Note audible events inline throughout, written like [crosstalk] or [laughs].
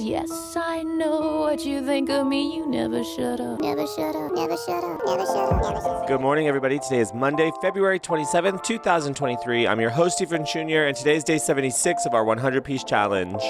Yes, I know what you think of me. You never shut up. Never shut up, never shut up, never shut up, never shut up. Good morning, everybody. Today is Monday, February 27th, 2023. I'm your host, Stephen Jr., and today's day 76 of our 100 piece challenge.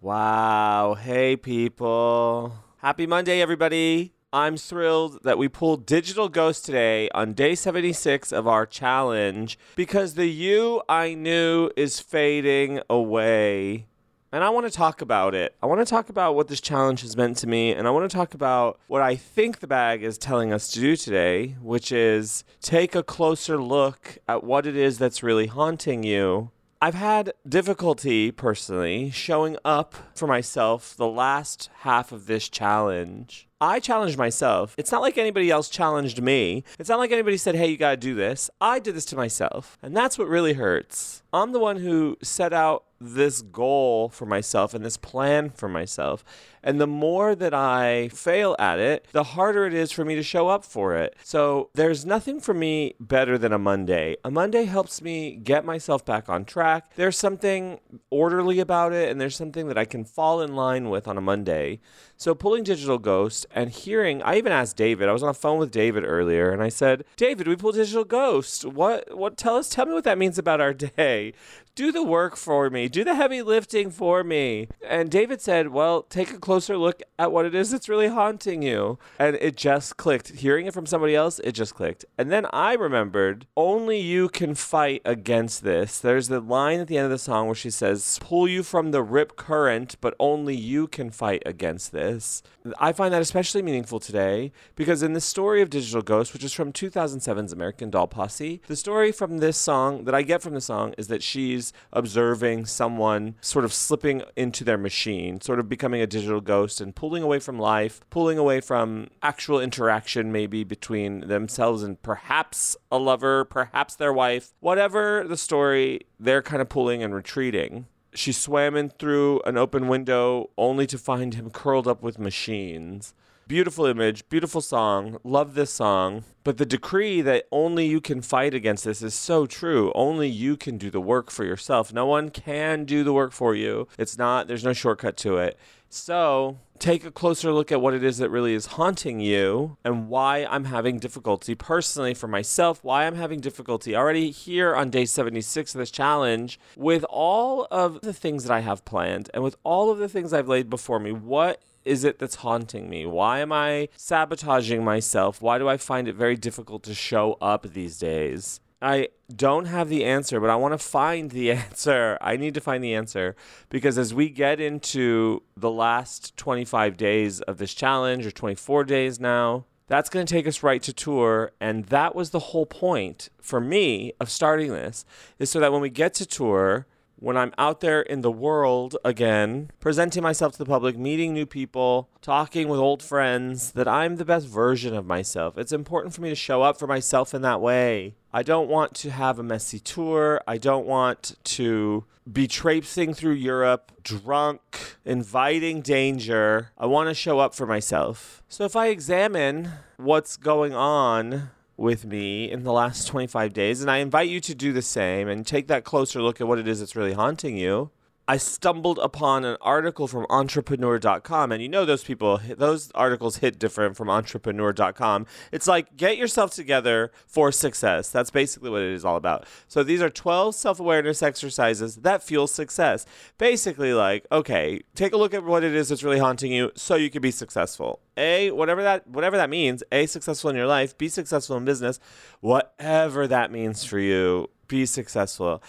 Wow. Hey, people. Happy Monday, everybody. I'm thrilled that we pulled Digital Ghost today on day 76 of our challenge because the you I knew is fading away. And I want to talk about it. I want to talk about what this challenge has meant to me, and I want to talk about what I think the bag is telling us to do today, which is take a closer look at what it is that's really haunting you. I've had difficulty personally showing up for myself the last half of this challenge. I challenged myself. It's not like anybody else challenged me. It's not like anybody said, hey, you got to do this. I did this to myself. And that's what really hurts. I'm the one who set out this goal for myself and this plan for myself. And the more that I fail at it, the harder it is for me to show up for it. So there's nothing for me better than a Monday. A Monday helps me get myself back on track. There's something orderly about it, and there's something that I can fall in line with on a Monday. So pulling Digital Ghost and hearing, I even asked David. I was on the phone with David earlier, and I said, "David, we pulled Digital Ghost. What? What? Tell us. Tell me what that means about our [laughs] day. Do the work for me. Do the heavy lifting for me." And David said, "Well, take a closer look at what it is that's really haunting you." And it just clicked. Hearing it from somebody else, it just clicked. And then I remembered, only you can fight against this. There's the line at the end of the song where she says, "Pull you from the rip current, but only you can fight against this." I find that especially meaningful today because in the story of Digital Ghost, which is from 2007's American Doll Posse, the story from this song that I get from the song is that she's observing someone sort of slipping into their machine, sort of becoming a digital ghost and pulling away from life, pulling away from actual interaction maybe between themselves and perhaps a lover, perhaps their wife. Whatever the story, they're kind of pulling and retreating she swam in through an open window only to find him curled up with machines. Beautiful image, beautiful song. Love this song. But the decree that only you can fight against this is so true. Only you can do the work for yourself. No one can do the work for you. It's not, there's no shortcut to it. So take a closer look at what it is that really is haunting you and why I'm having difficulty personally for myself, why I'm having difficulty already here on day 76 of this challenge with all of the things that I have planned and with all of the things I've laid before me. What is it that's haunting me? Why am I sabotaging myself? Why do I find it very difficult to show up these days? I don't have the answer, but I want to find the [laughs] answer. I need to find the answer because as we get into the last 25 days of this challenge, or 24 days now, that's going to take us right to tour. And that was the whole point for me of starting this, is so that when we get to tour, when I'm out there in the world again, presenting myself to the public, meeting new people, talking with old friends, that I'm the best version of myself. It's important for me to show up for myself in that way. I don't want to have a messy tour. I don't want to be traipsing through Europe drunk, inviting danger. I want to show up for myself. So if I examine what's going on with me in the last 25 days, and I invite you to do the same and take that closer look at what it is that's really haunting you. I stumbled upon an article from entrepreneur.com and you know those people those articles hit different from entrepreneur.com. It's like get yourself together for success. That's basically what it is all about. So these are 12 self-awareness exercises that fuel success. Basically like, okay, take a look at what it is that's really haunting you so you can be successful. A, whatever that whatever that means, A successful in your life, be successful in business, whatever that means for you, be successful.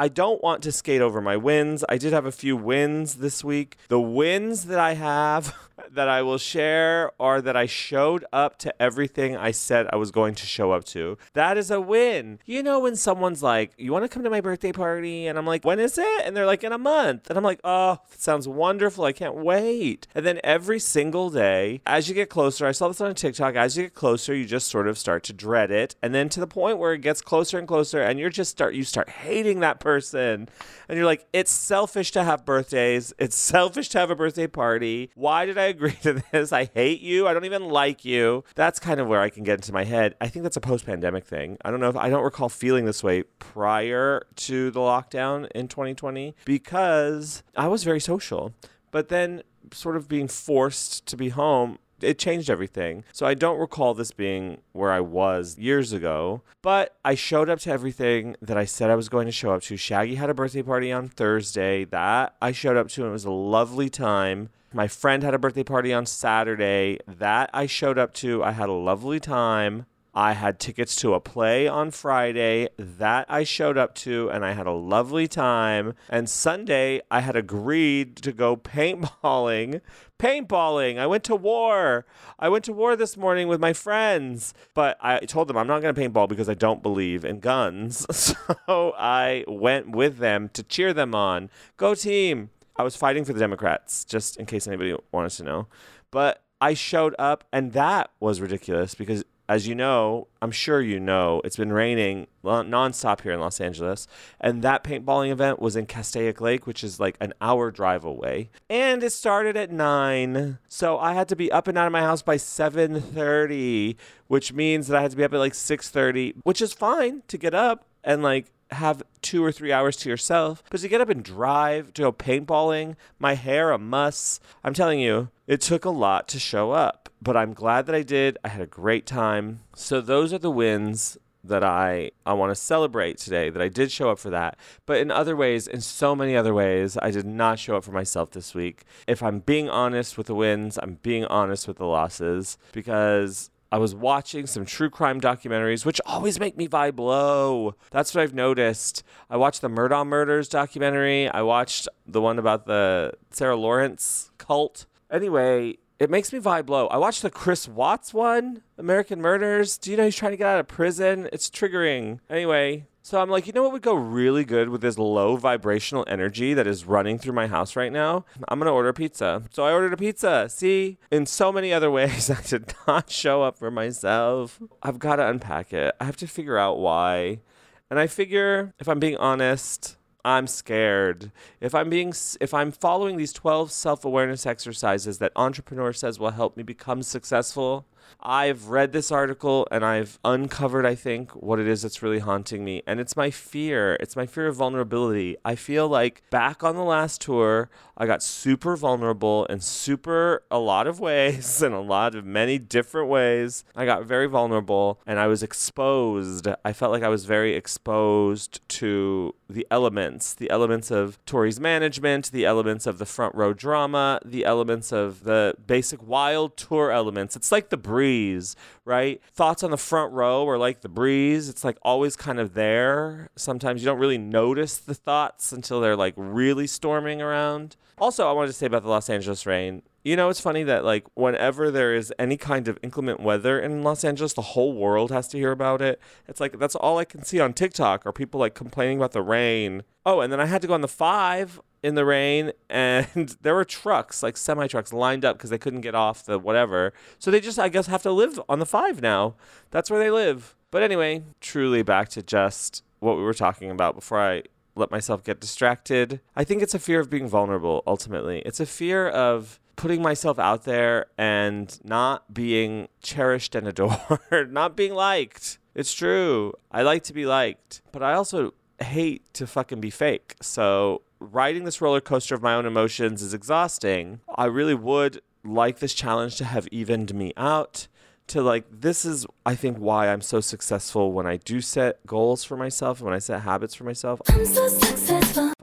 I don't want to skate over my wins. I did have a few wins this week. The wins that I have [laughs] that I will share are that I showed up to everything I said I was going to show up to. That is a win. You know, when someone's like, You want to come to my birthday party? And I'm like, When is it? And they're like, In a month. And I'm like, Oh, sounds wonderful. I can't wait. And then every single day, as you get closer, I saw this on TikTok, as you get closer, you just sort of start to dread it. And then to the point where it gets closer and closer, and you're just start, you start hating that person. And you're like, It's selfish to have birthdays. It's [laughs] selfish to have a birthday party. Why did I agree to this. I hate you. I don't even like you. That's kind of where I can get into my head. I think that's a post pandemic thing. I don't know if I don't recall feeling this way prior to the lockdown in 2020 because I was very social. But then, sort of being forced to be home, it changed everything. So I don't recall this being where I was years ago, but I showed up to everything that I said I was going to show up to. Shaggy had a birthday party on Thursday. That I showed up to and it was a lovely time. My friend had a birthday party on Saturday. That I showed up to. I had a lovely time. I had tickets to a play on Friday that I showed up to and I had a lovely time. And Sunday, I had agreed to go paintballing. [laughs] Paintballing. I went to war. I went to war this morning with my friends, but I told them I'm not going to paintball because I don't believe in guns. [laughs] So I went with them to cheer them on. Go team. I was fighting for the Democrats, just in case anybody wanted to know. But I showed up, and that was ridiculous because as you know, I'm sure you know, it's been raining nonstop here in Los Angeles, and that paintballing event was in Castaic Lake, which is like an hour drive away, and it started at nine, so I had to be up and out of my house by seven thirty, which means that I had to be up at like six thirty, which is fine to get up and like have two or three hours to yourself. But to get up and drive to go paintballing, my hair a muss. I'm telling you, it took a lot to show up. But I'm glad that I did. I had a great time. So those are the wins that I I want to celebrate today that I did show up for that. But in other ways, in so many other ways, I did not show up for myself this week. If I'm being honest with the wins, I'm being honest with the losses because I was watching some true crime documentaries, which always make me vibe low. That's what I've noticed. I watched the Murdaugh Murders documentary. I watched the one about the Sarah Lawrence cult. Anyway, it makes me vibe low. I watched the Chris Watts one, American Murders. Do you know he's trying to get out of prison? It's triggering. Anyway, so I'm like, you know what would go really good with this low vibrational energy that is running through my house right now? I'm to order pizza. So I ordered a pizza. See, in so many other [laughs] ways, I did not show up for myself. I've got to unpack it. I have to figure out why. And I figure, if I'm being honest, I'm scared. If I'm being if I'm following these 12 self-awareness exercises that entrepreneur says will help me become successful, I've read this article and I've uncovered, I think, what it is that's really haunting me. And it's my fear. It's my fear of vulnerability. I feel like back on the last tour, I got super vulnerable in super a lot of ways, [laughs] in a lot of many different ways. I got very vulnerable and I was exposed. I felt like I was very exposed to the elements, the elements of Tori's management, the elements of the front row drama, the elements of the basic wild tour elements. It's like the breeze, right? Thoughts on the front row are like the breeze. It's like always kind of there. Sometimes you don't really notice the thoughts until they're like really storming around. Also, I wanted to say about the Los Angeles rain. You know, it's funny that like whenever there is any kind of inclement weather in Los Angeles, the whole world has to hear about it. It's like that's all I can see on TikTok are people like complaining about the rain. Oh, and then I had to go on the five in the rain [laughs] and there were trucks like semi trucks lined up because they couldn't get off the whatever. So they just i guess have to live on the five now. That's where they live. But anyway truly back to just what we were talking about before i let myself get distracted. I think it's a fear of being vulnerable ultimately. It's a fear of putting myself out there and not being cherished and [laughs] adored not being liked it's true i like to be liked but i also hate to fucking be fake so riding this roller coaster of my own emotions is exhausting. I really would like this challenge to have evened me out. To like, this is, I think, why I'm so successful when I do set goals for myself, when I set habits for myself.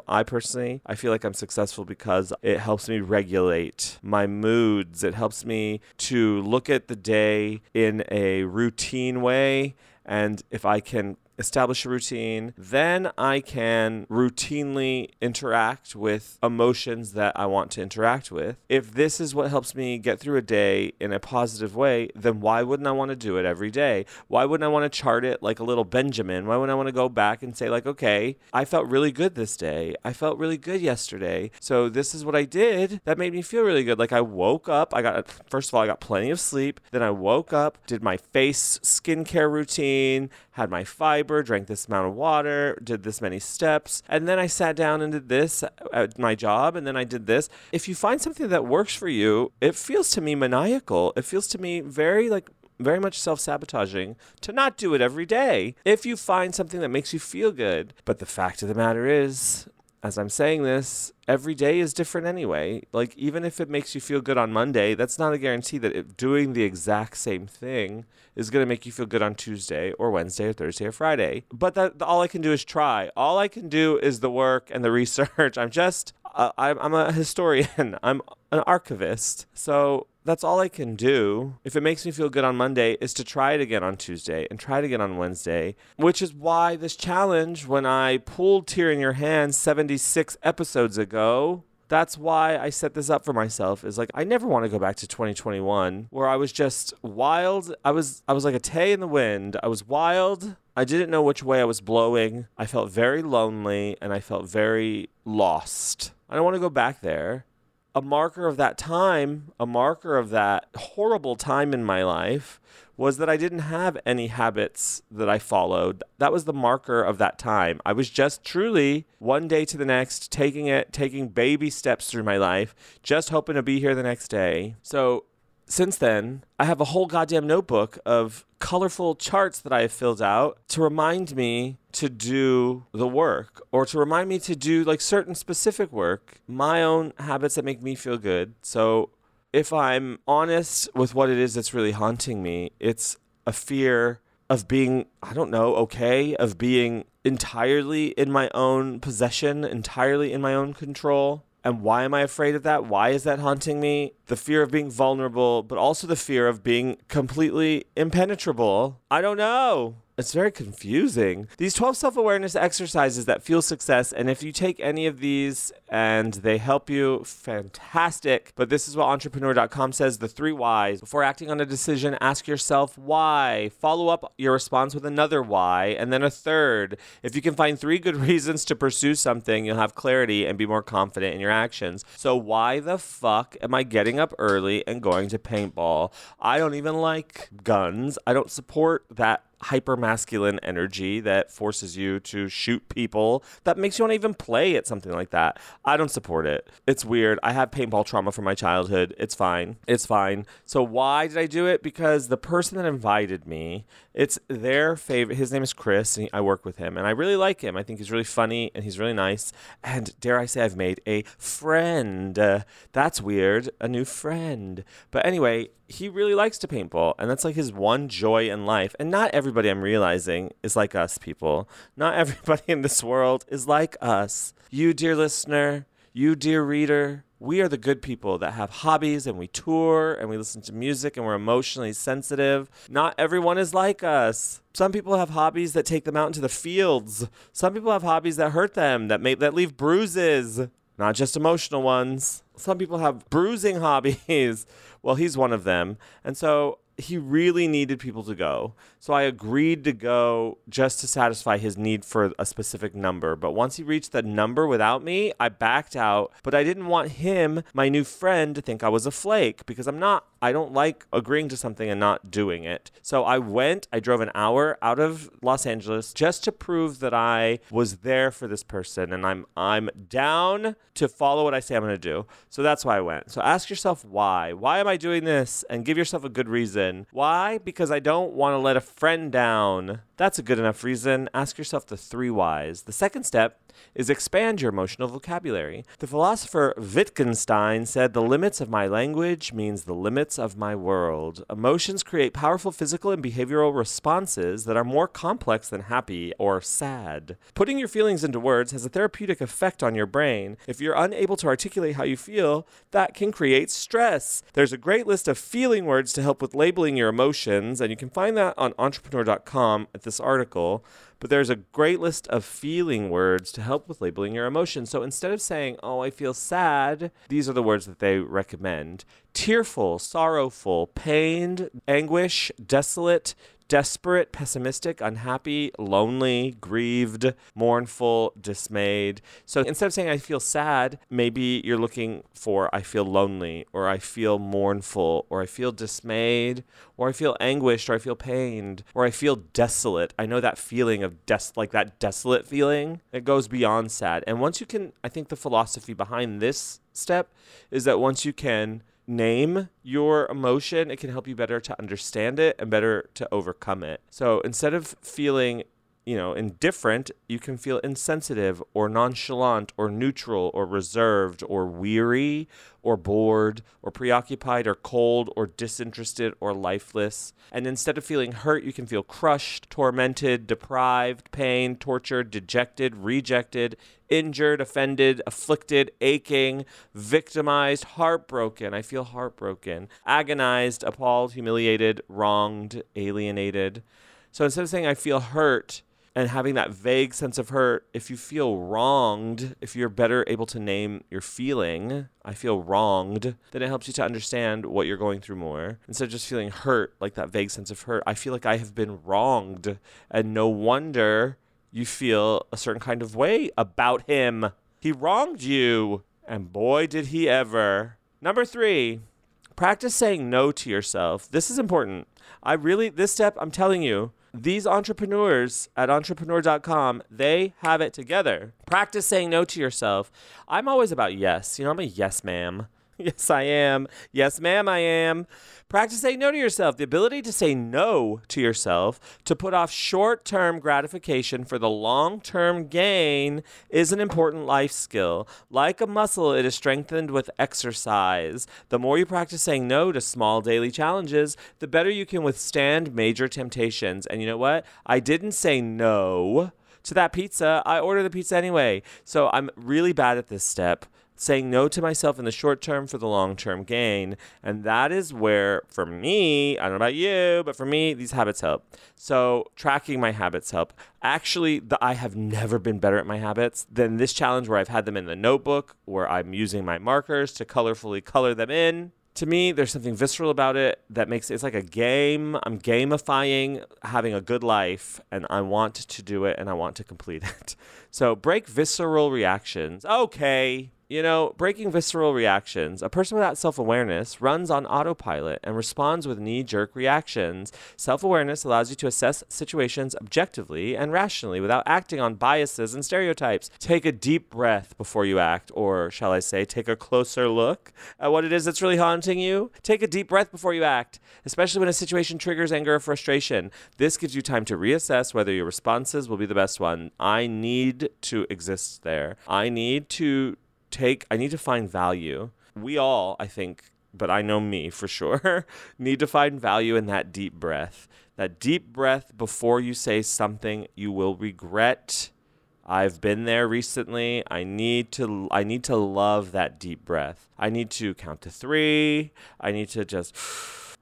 I personally, I feel like I'm successful because it helps me regulate my moods. It helps me to look at the day in a routine way. And if I can establish a routine, then I can routinely interact with emotions that I want to interact with. If this is what helps me get through a day in a positive way, then why wouldn't I want to do it every day? Why wouldn't I want to chart it like a little Benjamin? Why wouldn't I want to go back and say, like, okay, I felt really good this day. I felt really good yesterday. So this is what I did that made me feel really good. Like I woke up, I got, first of all, I got plenty of sleep. Then I woke up, did my face skincare routine, had my fiber fiber, drank this amount of water, did this many steps, and then I sat down and did this at my job, and then I did this. If you find something that works for you, it feels to me maniacal. It feels to me very like very much self sabotaging to not do it every day if you find something that makes you feel good. But the fact of the matter is, as I'm saying this, every day is different anyway. Like, even if it makes you feel good on Monday, that's not a guarantee that it, doing the exact same thing is going to make you feel good on Tuesday or Wednesday or Thursday or Friday. But that all I can do is try. All I can do is the work and the [laughs] research. I'm just, uh, I'm, I'm a historian, [laughs] I'm an archivist. So that's all I can do. If it makes me feel good on Monday, is to try it again on Tuesday and try it again on Wednesday, which is why this challenge, when I pulled Tear in Your Hand 76 episodes ago, that's why I set this up for myself is like I never want to go back to 2021 where I was just wild. I was I was like a tay in the wind. I was wild. I didn't know which way I was blowing. I felt very lonely and I felt very lost. I don't want to go back there a marker of that time, a marker of that horrible time in my life was that I didn't have any habits that I followed. That was the marker of that time. I was just truly one day to the next taking it, taking baby steps through my life, just hoping to be here the next day. So since then, I have a whole goddamn notebook of colorful charts that I have filled out to remind me to do the work or to remind me to do like certain specific work, my own habits that make me feel good. So if I'm honest with what it is that's really haunting me, it's a fear of being, I don't know, okay, of being entirely in my own possession, entirely in my own control. And why am I afraid of that? Why is that haunting me? The fear of being vulnerable, but also the fear of being completely impenetrable. I don't know. It's very confusing. These 12 self awareness exercises that fuel success, and if you take any of these and they help you, fantastic. But this is what entrepreneur.com says the three whys. Before acting on a decision, ask yourself why. Follow up your response with another why, and then a third. If you can find three good [laughs] reasons to pursue something, you'll have clarity and be more confident in your actions. So, why the fuck am I getting up early and going to paintball? I don't even like guns, I don't support that hyper masculine energy that forces you to shoot people that makes you want to even play at something like that. I don't support it. It's weird. I have paintball trauma from my childhood. It's fine. It's fine. So why did I do it? Because the person that invited me, it's their favorite. His name is Chris, and I work with him, and I really like him. I think he's really funny and he's really nice. And dare I say, I've made a friend. Uh, that's weird. A new friend. But anyway, he really likes to paintball and that's like his one joy in life and not everybody i'm realizing is like us people. Not everybody [laughs] in this world is like us. You dear listener you dear reader we are the good people that have hobbies and we tour and we listen to music and we're emotionally sensitive. Not everyone is like us. Some people have hobbies that take them out into the fields. Some people have hobbies that hurt them that make that leave bruises. Not just emotional ones. Some people have bruising [laughs] hobbies. Well, he's one of them. And so he really needed people to go. So I agreed to go just to satisfy his need for a specific number. But once he reached that number without me, I backed out. But I didn't want him, my new friend, to think I was a flake because I'm not. I don't like agreeing to something and not doing it. So I went, I drove an hour out of Los Angeles just to prove that I was there for this person and I'm I'm down to follow what I say I'm going to do. So that's why I went. So ask yourself why. Why am I doing this and give yourself a good reason. Why? Because I don't want to let a friend down. That's a good enough reason. Ask yourself the three whys. The second step is expand your emotional vocabulary. The philosopher Wittgenstein said, The limits of my language means the limits of my world. Emotions create powerful physical and behavioral responses that are more complex than happy or sad. Putting your feelings into words has a therapeutic effect on your brain. If you're unable to articulate how you feel, that can create stress. There's a great list of feeling words to help with labeling your emotions, and you can find that on entrepreneur.com at this article. But there's a great list of feeling words to help with labeling your emotions. So instead of saying, oh, I feel sad, these are the words that they recommend tearful, sorrowful, pained, anguish, desolate, desperate, pessimistic, unhappy, lonely, grieved, mournful, dismayed. So instead of saying I feel sad, maybe you're looking for I feel lonely, or I feel mournful, or I feel dismayed, or I feel anguished, or I feel pained, or I feel desolate. I know that feeling of des- like that desolate feeling. It goes beyond sad. And once you can, I think the philosophy behind this step is that once you can name your emotion, it can help you better to understand it and better to overcome it. So instead of feeling you know, indifferent, you can feel insensitive or nonchalant or neutral or reserved or weary or bored or preoccupied or cold or disinterested or lifeless. And instead of feeling hurt, you can feel crushed, tormented, deprived, pained, tortured, dejected, rejected, injured, offended, afflicted, aching, victimized, heartbroken. I feel heartbroken, agonized, appalled, humiliated, wronged, alienated. So instead of saying I feel hurt, and having that vague sense of hurt, if you feel wronged, if you're better able to name your feeling, I feel wronged, then it helps you to understand what you're going through more. Instead of just feeling hurt, like that vague sense of hurt, I feel like I have been wronged. And no wonder you feel a certain kind of way about him. He wronged you. And boy, did he ever. Number three, practice saying no to yourself. This is important. I really, this step, I'm telling you, these entrepreneurs at entrepreneur.com, they have it together. Practice saying no to yourself. I'm always about yes. You know, I'm a yes, ma'am. [laughs] Yes, I am. Yes, ma'am, I am. Practice saying no to yourself. The ability to say no to yourself, to put off short term gratification for the long term gain, is an important life skill. Like a muscle, it is strengthened with exercise. The more you practice saying no to small daily challenges, the better you can withstand major temptations. And you know what? I didn't say no to that pizza. I ordered the pizza anyway. So I'm really bad at this step saying no to myself in the short term for the long term gain. And that is where, for me, I don't know about you, but for me, these habits help. So tracking my habits help. Actually, the, I have never been better at my habits than this challenge where I've had them in the notebook, where I'm using my markers to colorfully color them in. To me, there's something visceral about it that makes it, it's like a game. I'm gamifying having a good life, and I want to do it and I want to complete [laughs] it. So break visceral reactions. Okay, you know, breaking visceral reactions. A person without self awareness runs on autopilot and responds with knee jerk reactions. Self awareness allows you to assess situations objectively and rationally without acting on biases and stereotypes. Take a deep breath before you act, or shall I say, take a closer look at what it is that's really haunting you. Take a deep breath before you act, especially when a situation triggers anger or frustration. This gives you time to reassess whether your responses will be the best one. I need to exist there. I need to take, I need to find value. We all, I think, but I know me for sure, [laughs] need to find value in that deep breath. That deep breath before you say something you will regret. I've been there recently. I need to I need to love that deep breath. I need to count to 3. I need to just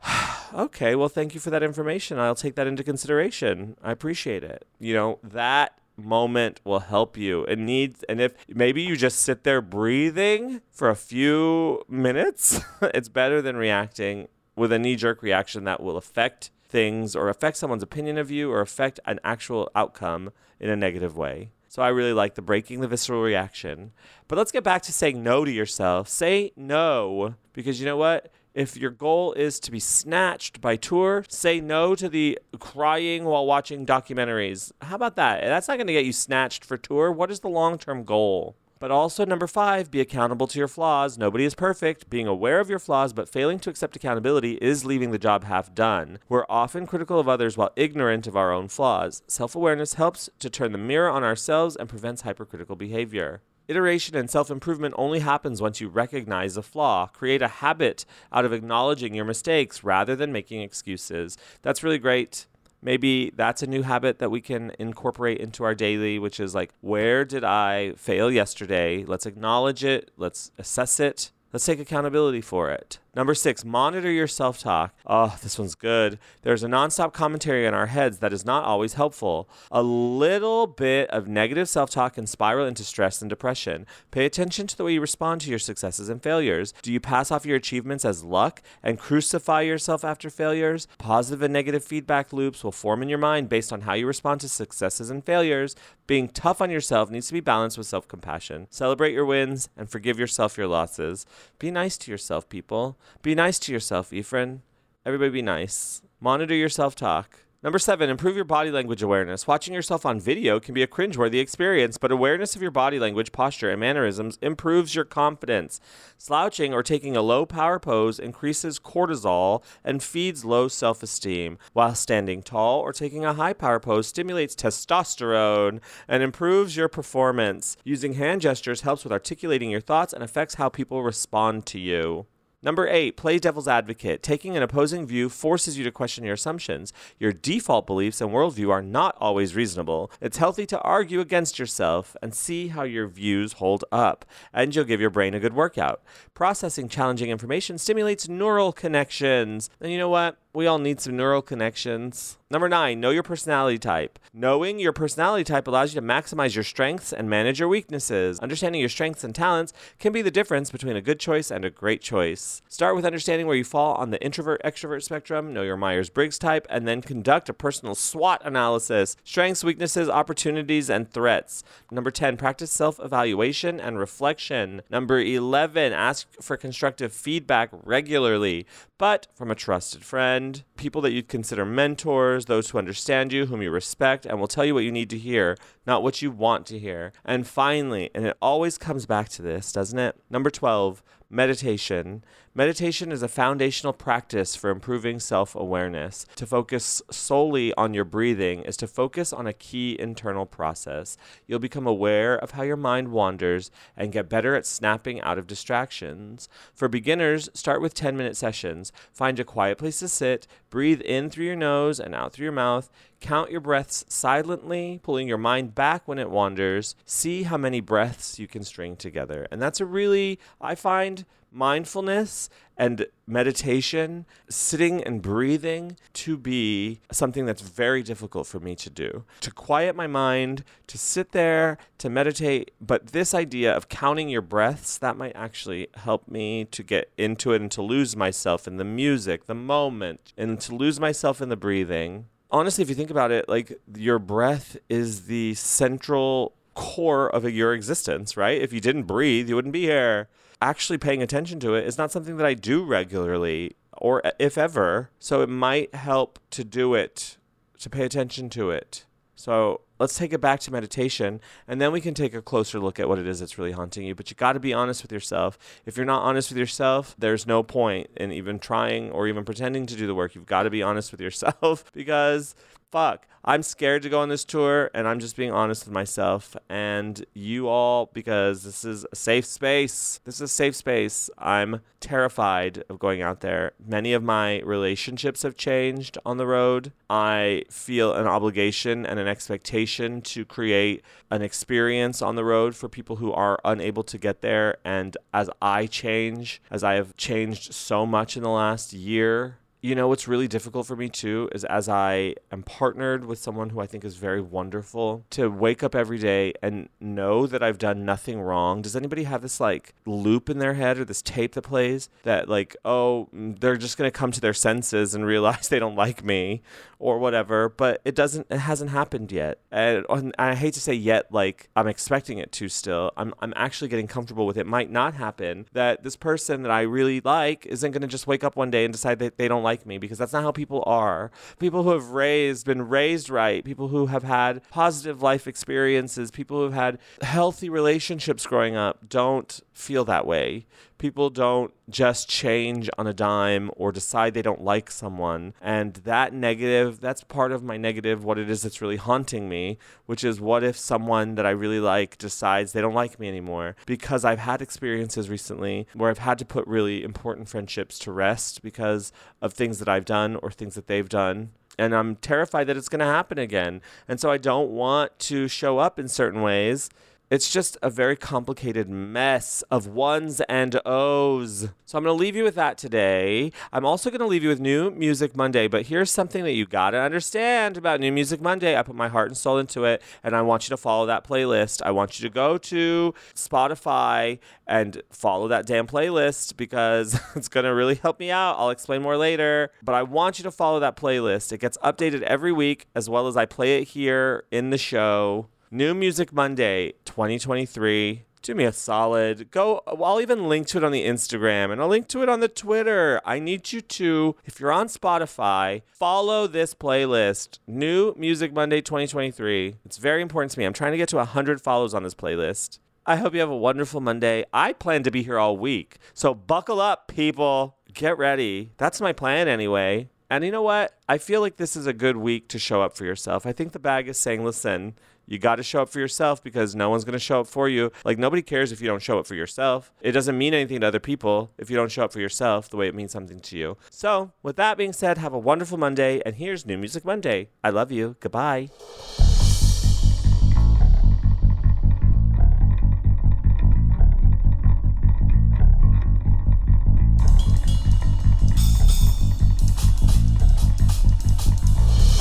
[sighs] okay, well thank you for that information. I'll take that into consideration. I appreciate it. You know, that moment will help you. It needs, and if maybe you just sit there breathing for a few minutes, [laughs] it's better than reacting with a knee jerk reaction that will affect things or affect someone's opinion of you or affect an actual outcome in a negative way. So I really like the breaking the visceral reaction. But let's get back to saying no to yourself. Say no because you know what? If your goal is to be snatched by tour, say no to the crying while watching documentaries. How about that? That's not going to get you snatched for tour. What is the long term goal? But also, number five, be accountable to your flaws. Nobody is perfect. Being aware of your flaws but failing to accept accountability is leaving the job half done. We're often critical of others while ignorant of our own flaws. Self awareness helps to turn the mirror on ourselves and prevents hypercritical behavior. Iteration and self improvement only happens once you recognize a flaw. Create a habit out of acknowledging your mistakes rather than making excuses. That's really great. Maybe that's a new habit that we can incorporate into our daily, which is like, where did I fail yesterday? Let's acknowledge it, let's assess it, let's take accountability for it. Number six, monitor your self talk. Oh, this one's good. There's a nonstop commentary in our heads that is not always helpful. A little bit of negative self talk can spiral into stress and depression. Pay attention to the way you respond to your successes and failures. Do you pass off your achievements as luck and crucify yourself after failures? Positive and negative feedback loops will form in your mind based on how you respond to successes and failures. Being tough on yourself needs to be balanced with self compassion. Celebrate your wins and forgive yourself your losses. Be nice to yourself, people. Be nice to yourself, Ephraim. Everybody be nice. Monitor your self talk. Number seven, improve your body language awareness. Watching yourself on video can be a cringeworthy experience, but awareness of your body language, posture, and mannerisms improves your confidence. Slouching or taking a low power pose increases cortisol and feeds low self esteem, while standing tall or taking a high power pose stimulates testosterone and improves your performance. Using hand gestures helps with articulating your thoughts and affects how people respond to you. Number eight, play devil's advocate. Taking an opposing view forces you to question your assumptions. Your default beliefs and worldview are not always reasonable. It's healthy to argue against yourself and see how your views hold up, and you'll give your brain a good workout. Processing challenging information stimulates neural connections. And you know what? We all need some neural connections. Number nine, know your personality type. Knowing your personality type allows you to maximize your strengths and manage your weaknesses. Understanding your strengths and talents can be the difference between a good choice and a great choice. Start with understanding where you fall on the introvert extrovert spectrum, know your Myers Briggs type, and then conduct a personal SWOT analysis strengths, weaknesses, opportunities, and threats. Number 10, practice self evaluation and reflection. Number 11, ask for constructive feedback regularly, but from a trusted friend, people that you'd consider mentors, those who understand you, whom you respect, and will tell you what you need to hear, not what you want to hear. And finally, and it always comes back to this, doesn't it? Number 12, meditation. Meditation is a foundational practice for improving self awareness. To focus solely on your breathing is to focus on a key internal process. You'll become aware of how your mind wanders and get better at snapping out of distractions. For beginners, start with 10 minute sessions. Find a quiet place to sit, breathe in through your nose and out through your mouth. Count your breaths silently, pulling your mind back when it wanders. See how many breaths you can string together. And that's a really, I find, mindfulness and meditation, sitting and breathing to be something that's very difficult for me to do. To quiet my mind, to sit there, to meditate. But this idea of counting your breaths, that might actually help me to get into it and to lose myself in the music, the moment, and to lose myself in the breathing. Honestly, if you think about it, like your breath is the central core of your existence, right? If you didn't breathe, you wouldn't be here actually paying attention to it is not something that I do regularly or if ever. So it might help to do it, to pay attention to it. So let's take it back to meditation and then we can take a closer look at what it is that's really haunting you. But you got to be honest with yourself. If you're not honest with yourself, there's no point in even trying or even pretending to do the work. You've got to be honest with yourself [laughs] because fuck, I'm scared to go on this tour and I'm just being honest with myself and you all because this is a safe space. This is a safe space. I'm terrified of going out there. Many of my relationships have changed on the road. I feel an obligation and an expectation to create an experience on the road for people who are unable to get there. And as I change, as I have changed so much in the last year, you know what's really difficult for me too is as I am partnered with someone who I think is very wonderful to wake up every day and know that I've done nothing wrong. Does anybody have this like loop in their head or this tape that plays that like oh mm, they're just going to come to their senses and [laughs] realize they don't like me or whatever, but it doesn't it hasn't happened yet. And, and I hate to say yet like I'm expecting it to still. I'm I'm actually getting comfortable with it might not happen that this person that I really like isn't going to just wake up one day and decide that they don't like like me because that's not how people are. People who have raised, been raised right, people who have had positive life experiences, people who have had healthy relationships growing up don't feel that way. People don't just change on a dime or decide they don't like someone. And that negative, that's part of my negative, what it is that's really haunting me, which is what if someone that I really like decides they don't like me anymore? Because I've had experiences recently where I've had to put really important friendships to rest because of things that I've done or things that they've done and I'm terrified that it's going to happen again. And so I don't want to show up in certain ways It's just a very complicated mess of ones and O's. So I'm going to leave you with that today. I'm also going to leave you with New Music Monday, but here's something that you got to understand about New Music Monday. I put my heart and soul into it, and I want you to follow that playlist. I want you to go to Spotify and follow that damn playlist because [laughs] it's going to really help me out. I'll explain more later, but I want you to follow that playlist. It gets updated every week as well as I play it here in the show. New Music Monday 2023. Do me a solid. Go, I'll even link to it on the Instagram and I'll link to it on the Twitter. I need you to, if you're on Spotify, follow this playlist, New Music Monday 2023. It's very important to me. I'm trying to get to 100 follows on this playlist. I hope you have a wonderful Monday. I plan to be here all week. So buckle up, people. Get ready. That's my plan anyway. And you know what? I feel like this is a good week to show up for yourself. I think the bag is saying, listen, you got to show up for yourself because no one's going to show up for you. Like, nobody cares if you don't show up for yourself. It doesn't mean anything to other people if you don't show up for yourself the way it means something to you. So, with that being said, have a wonderful Monday. And here's New Music Monday. I love you. Goodbye.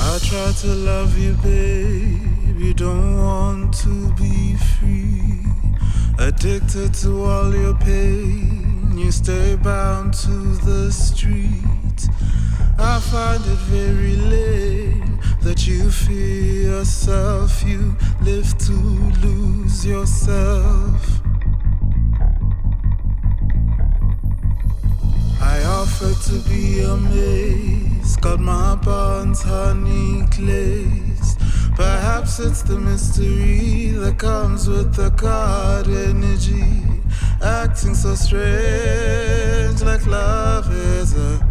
I try to love you, babe. You don't want to be free. Addicted to all your pain, you stay bound to the street. I find it very lame that you fear yourself. You live to lose yourself. I offer to be amazed. Got my bonds honey glazed. Perhaps it's the mystery that comes with the God energy. Acting so strange, like love is a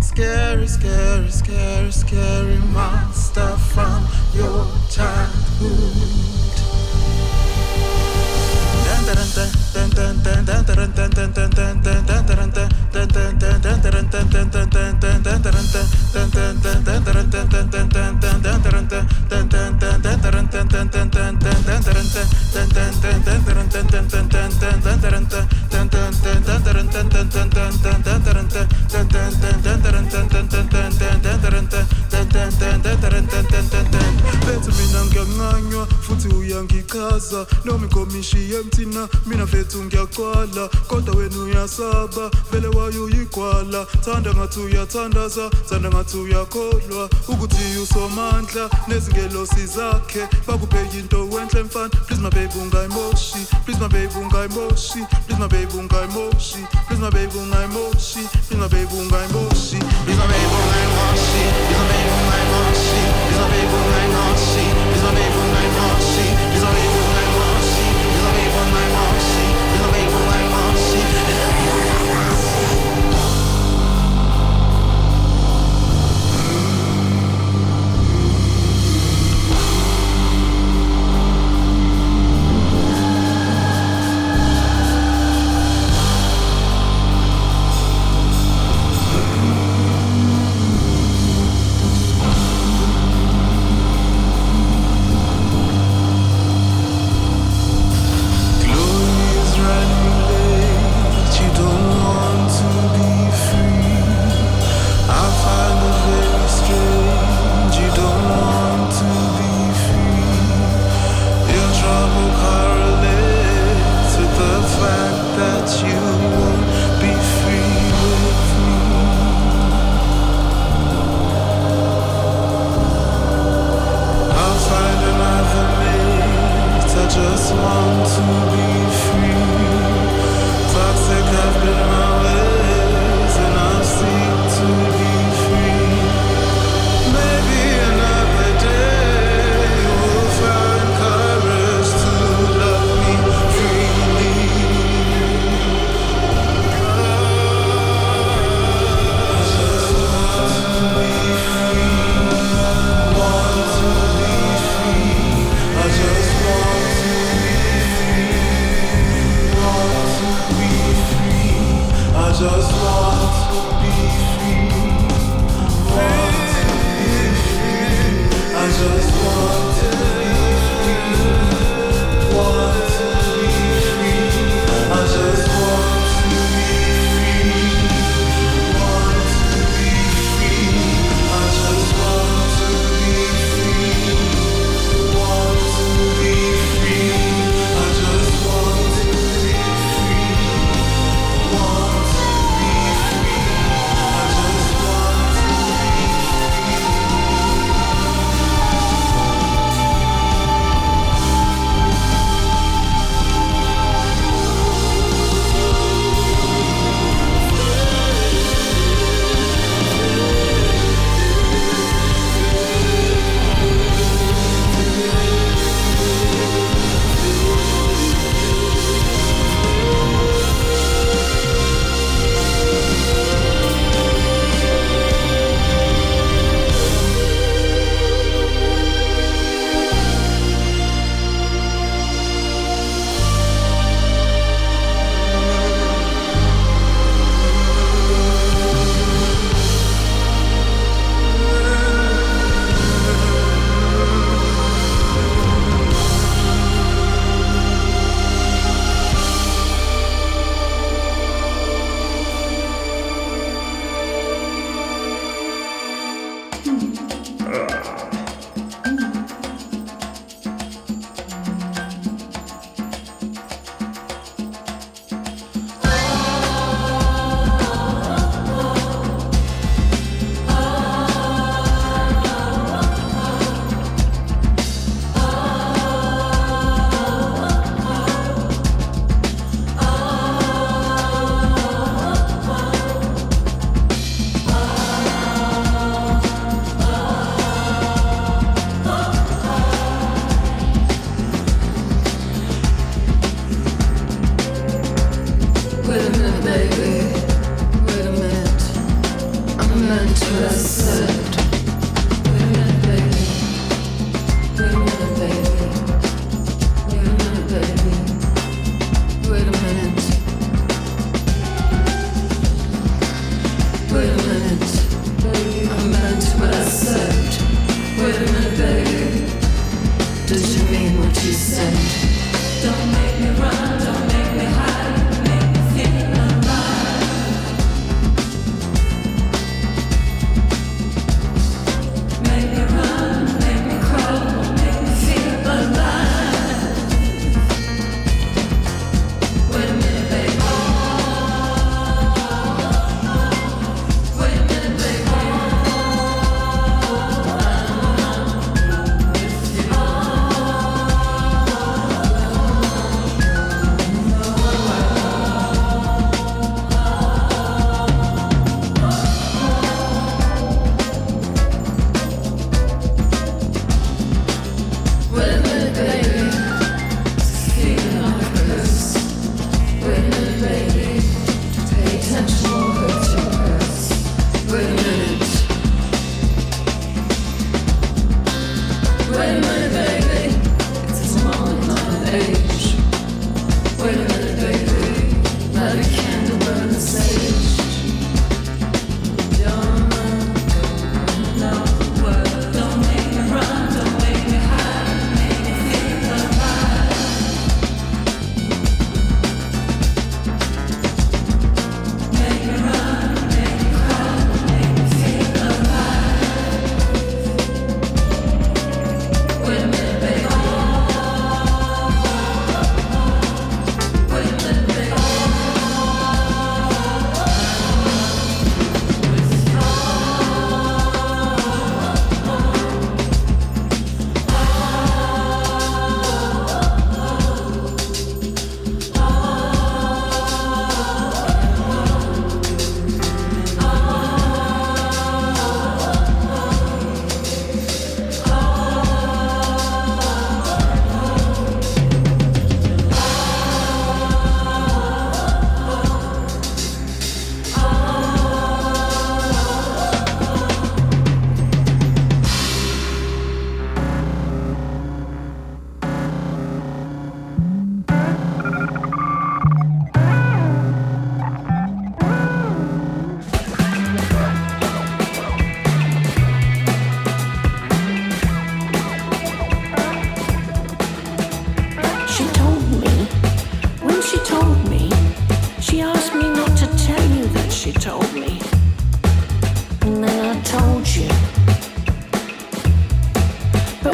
scary, scary, scary, scary monster from your childhood. Ngiyanqanywa futhi uyangichaza noma inkomishiye mthina mina vetu ngiyaqwala kodwa wena uyasaba vele wayo uyigwala thanda ngathi uyathandaza thanda uyakholwa ukuthi usomandla nezingelosi zakhe bakubheka into wenhle mfana. Please my baby ungayimoshi please my baby ungayimoshi please my baby ungayimoshi please my baby ungayimoshi please my baby ungayimoshi please my baby ungayimoshi please my baby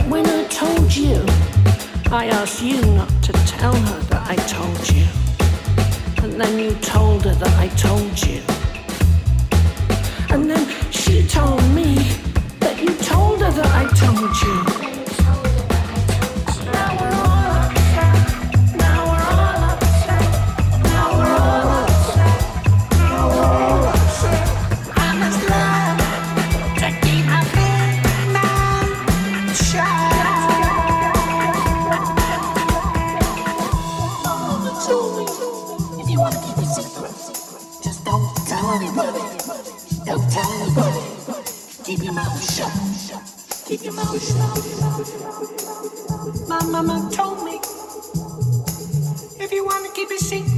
when I told you? I asked you not to tell her that I told you. And then you told her that I told you. And then she told me that you told her that I told you. My mama told me if you wanna keep it secret.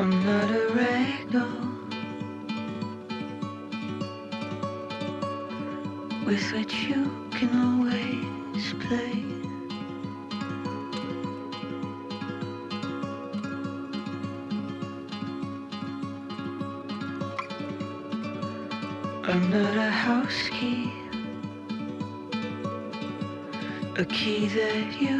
I'm not a ragdoll with which you can always play. I'm not a house key, a key that you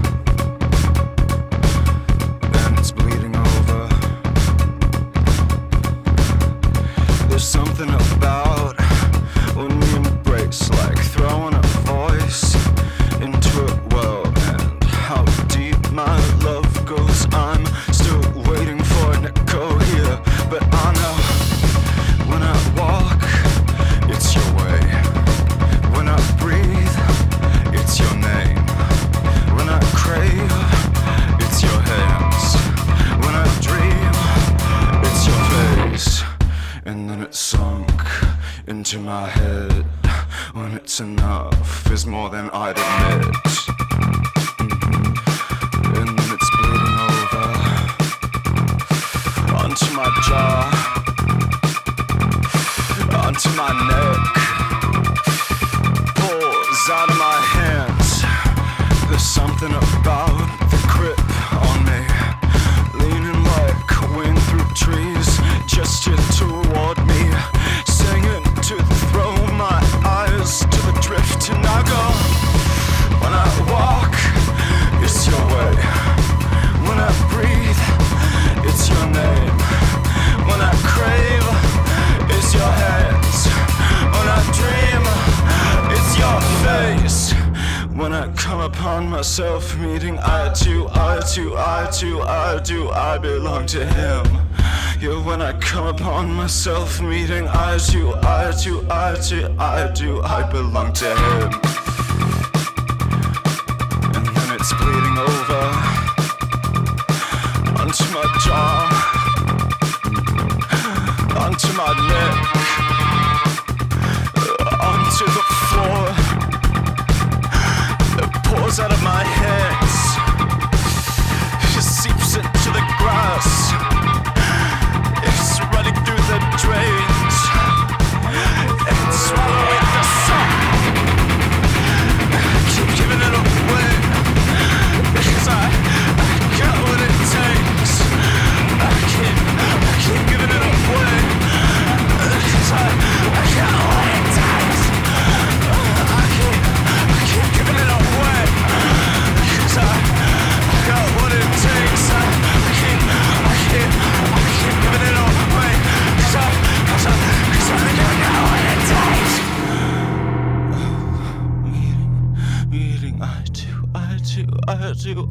I belong to him.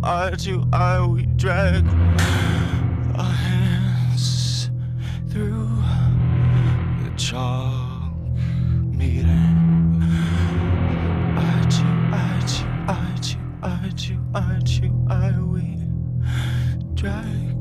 eye to eye, we drag our hands through the chalk meeting. Eye to eye to eye to eye to eye to eye, we drag.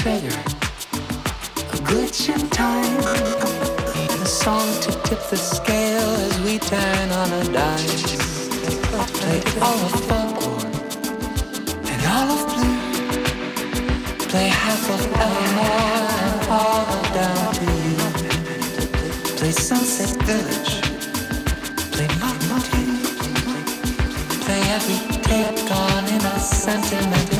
trigger, a glitch in time, a song to tip the scale as we turn on a dime. Play all of folklore and all of blue. Play half of Evermore and all of down to you. Play Sunset Village. Play Mountain Play every take on in a sentimental.